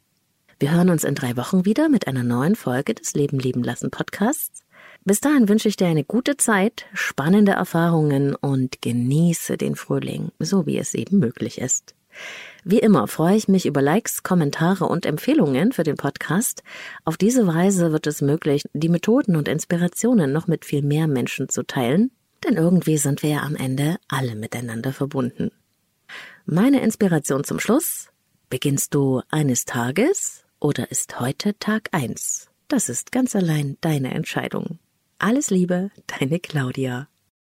Wir hören uns in drei Wochen wieder mit einer neuen Folge des Leben lieben lassen Podcasts. Bis dahin wünsche ich dir eine gute Zeit, spannende Erfahrungen und genieße den Frühling, so wie es eben möglich ist. Wie immer freue ich mich über Likes, Kommentare und Empfehlungen für den Podcast. Auf diese Weise wird es möglich, die Methoden und Inspirationen noch mit viel mehr Menschen zu teilen, denn irgendwie sind wir ja am Ende alle miteinander verbunden. Meine Inspiration zum Schluss. Beginnst du eines Tages oder ist heute Tag eins? Das ist ganz allein deine Entscheidung. Alles Liebe, deine Claudia.